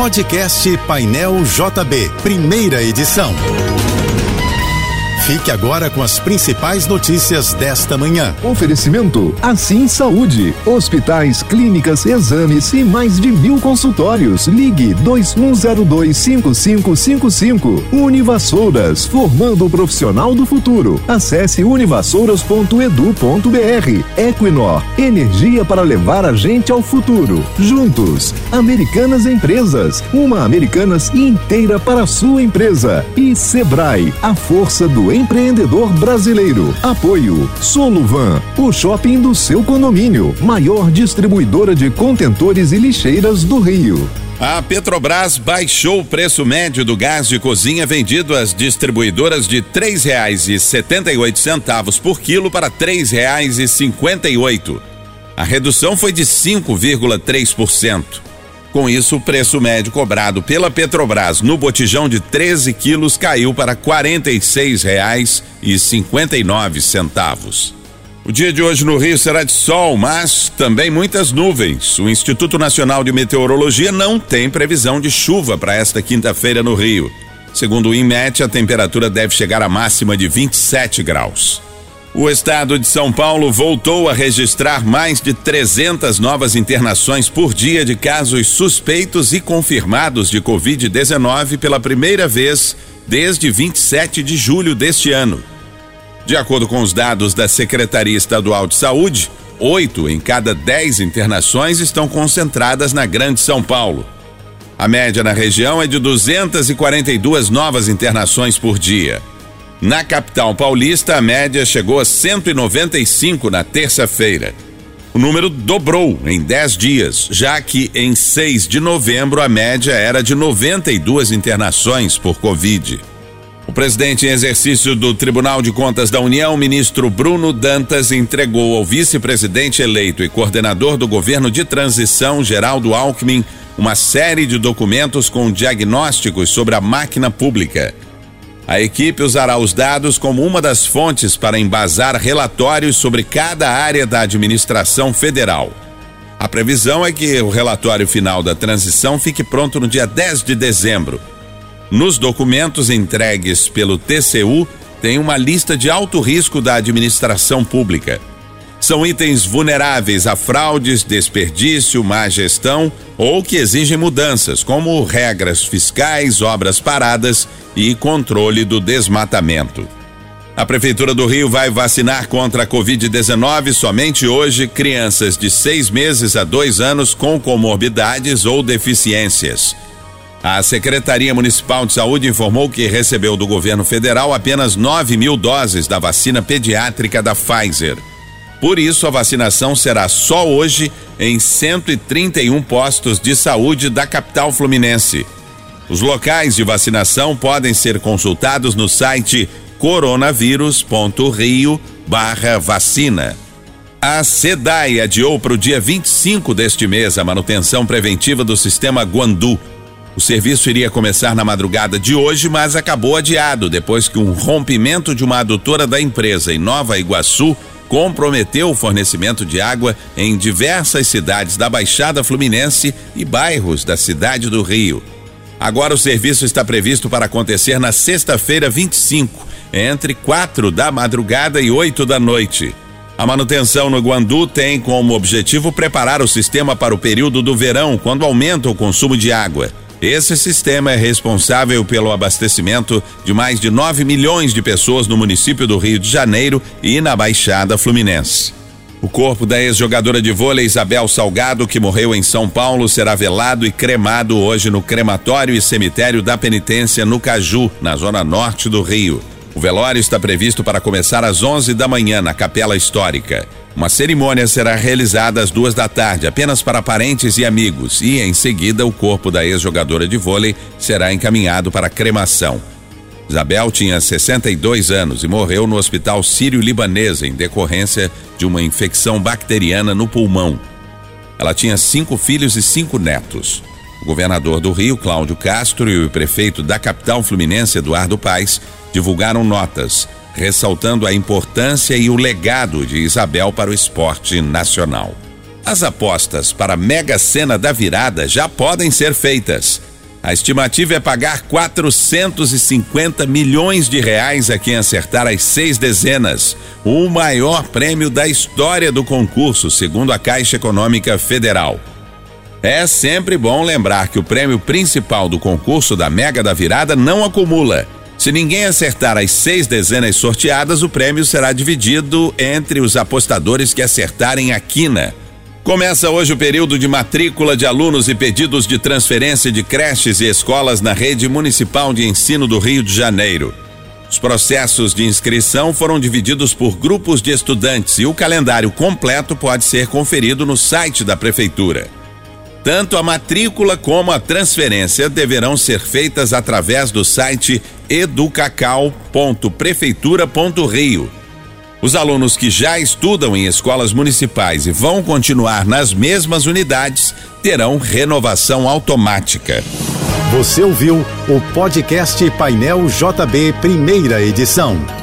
Podcast Painel JB, primeira edição. Fique agora com as principais notícias desta manhã. Oferecimento Assim Saúde. Hospitais, clínicas, exames e mais de mil consultórios. Ligue 21025555. Univassouras, formando o profissional do futuro. Acesse univassouras.edu.br. Equinor, energia para levar a gente ao futuro. Juntos, Americanas Empresas. Uma Americanas inteira para a sua empresa. E Sebrae, a força do empreendedor brasileiro. Apoio Soluvan, o shopping do seu condomínio, maior distribuidora de contentores e lixeiras do Rio. A Petrobras baixou o preço médio do gás de cozinha vendido às distribuidoras de R$ 3,78 por quilo para R$ 3,58. A redução foi de 5,3%. Com isso, o preço médio cobrado pela Petrobras no botijão de 13 quilos caiu para R$ 46,59. O dia de hoje no Rio será de sol, mas também muitas nuvens. O Instituto Nacional de Meteorologia não tem previsão de chuva para esta quinta-feira no Rio. Segundo o INMET, a temperatura deve chegar à máxima de 27 graus. O estado de São Paulo voltou a registrar mais de 300 novas internações por dia de casos suspeitos e confirmados de Covid-19 pela primeira vez desde 27 de julho deste ano. De acordo com os dados da Secretaria Estadual de Saúde, oito em cada dez internações estão concentradas na Grande São Paulo. A média na região é de 242 novas internações por dia. Na capital paulista, a média chegou a 195 na terça-feira. O número dobrou em 10 dias, já que em 6 de novembro a média era de 92 internações por Covid. O presidente em exercício do Tribunal de Contas da União, ministro Bruno Dantas, entregou ao vice-presidente eleito e coordenador do governo de transição, Geraldo Alckmin, uma série de documentos com diagnósticos sobre a máquina pública. A equipe usará os dados como uma das fontes para embasar relatórios sobre cada área da administração federal. A previsão é que o relatório final da transição fique pronto no dia 10 de dezembro. Nos documentos entregues pelo TCU, tem uma lista de alto risco da administração pública. São itens vulneráveis a fraudes, desperdício, má gestão ou que exigem mudanças, como regras fiscais, obras paradas e controle do desmatamento. A Prefeitura do Rio vai vacinar contra a Covid-19 somente hoje crianças de seis meses a dois anos com comorbidades ou deficiências. A Secretaria Municipal de Saúde informou que recebeu do governo federal apenas 9 mil doses da vacina pediátrica da Pfizer. Por isso, a vacinação será só hoje em 131 postos de saúde da capital fluminense. Os locais de vacinação podem ser consultados no site coronavírus.rio barra vacina. A SEDAI adiou para o dia 25 deste mês a manutenção preventiva do sistema Guandu. O serviço iria começar na madrugada de hoje, mas acabou adiado depois que um rompimento de uma adutora da empresa em Nova Iguaçu comprometeu o fornecimento de água em diversas cidades da Baixada Fluminense e bairros da cidade do Rio. Agora o serviço está previsto para acontecer na sexta-feira 25, entre quatro da madrugada e oito da noite. A manutenção no Guandu tem como objetivo preparar o sistema para o período do verão, quando aumenta o consumo de água. Esse sistema é responsável pelo abastecimento de mais de 9 milhões de pessoas no município do Rio de Janeiro e na Baixada Fluminense. O corpo da ex-jogadora de vôlei Isabel Salgado, que morreu em São Paulo, será velado e cremado hoje no crematório e cemitério da Penitência, no Caju, na zona norte do Rio. O velório está previsto para começar às 11 da manhã na Capela Histórica. Uma cerimônia será realizada às duas da tarde, apenas para parentes e amigos, e em seguida o corpo da ex-jogadora de vôlei será encaminhado para cremação. Isabel tinha 62 anos e morreu no hospital sírio-libanês em decorrência de uma infecção bacteriana no pulmão. Ela tinha cinco filhos e cinco netos. O governador do Rio, Cláudio Castro, e o prefeito da capital fluminense, Eduardo Paes, divulgaram notas ressaltando a importância e o legado de Isabel para o esporte nacional. As apostas para a Mega Sena da Virada já podem ser feitas. A estimativa é pagar 450 milhões de reais a quem acertar as seis dezenas, o maior prêmio da história do concurso, segundo a Caixa Econômica Federal. É sempre bom lembrar que o prêmio principal do concurso da Mega da Virada não acumula. Se ninguém acertar as seis dezenas sorteadas, o prêmio será dividido entre os apostadores que acertarem a quina. Começa hoje o período de matrícula de alunos e pedidos de transferência de creches e escolas na rede municipal de ensino do Rio de Janeiro. Os processos de inscrição foram divididos por grupos de estudantes e o calendário completo pode ser conferido no site da Prefeitura. Tanto a matrícula como a transferência deverão ser feitas através do site educacau.prefeitura.rio os alunos que já estudam em escolas municipais e vão continuar nas mesmas unidades terão renovação automática. Você ouviu o podcast Painel JB, primeira edição.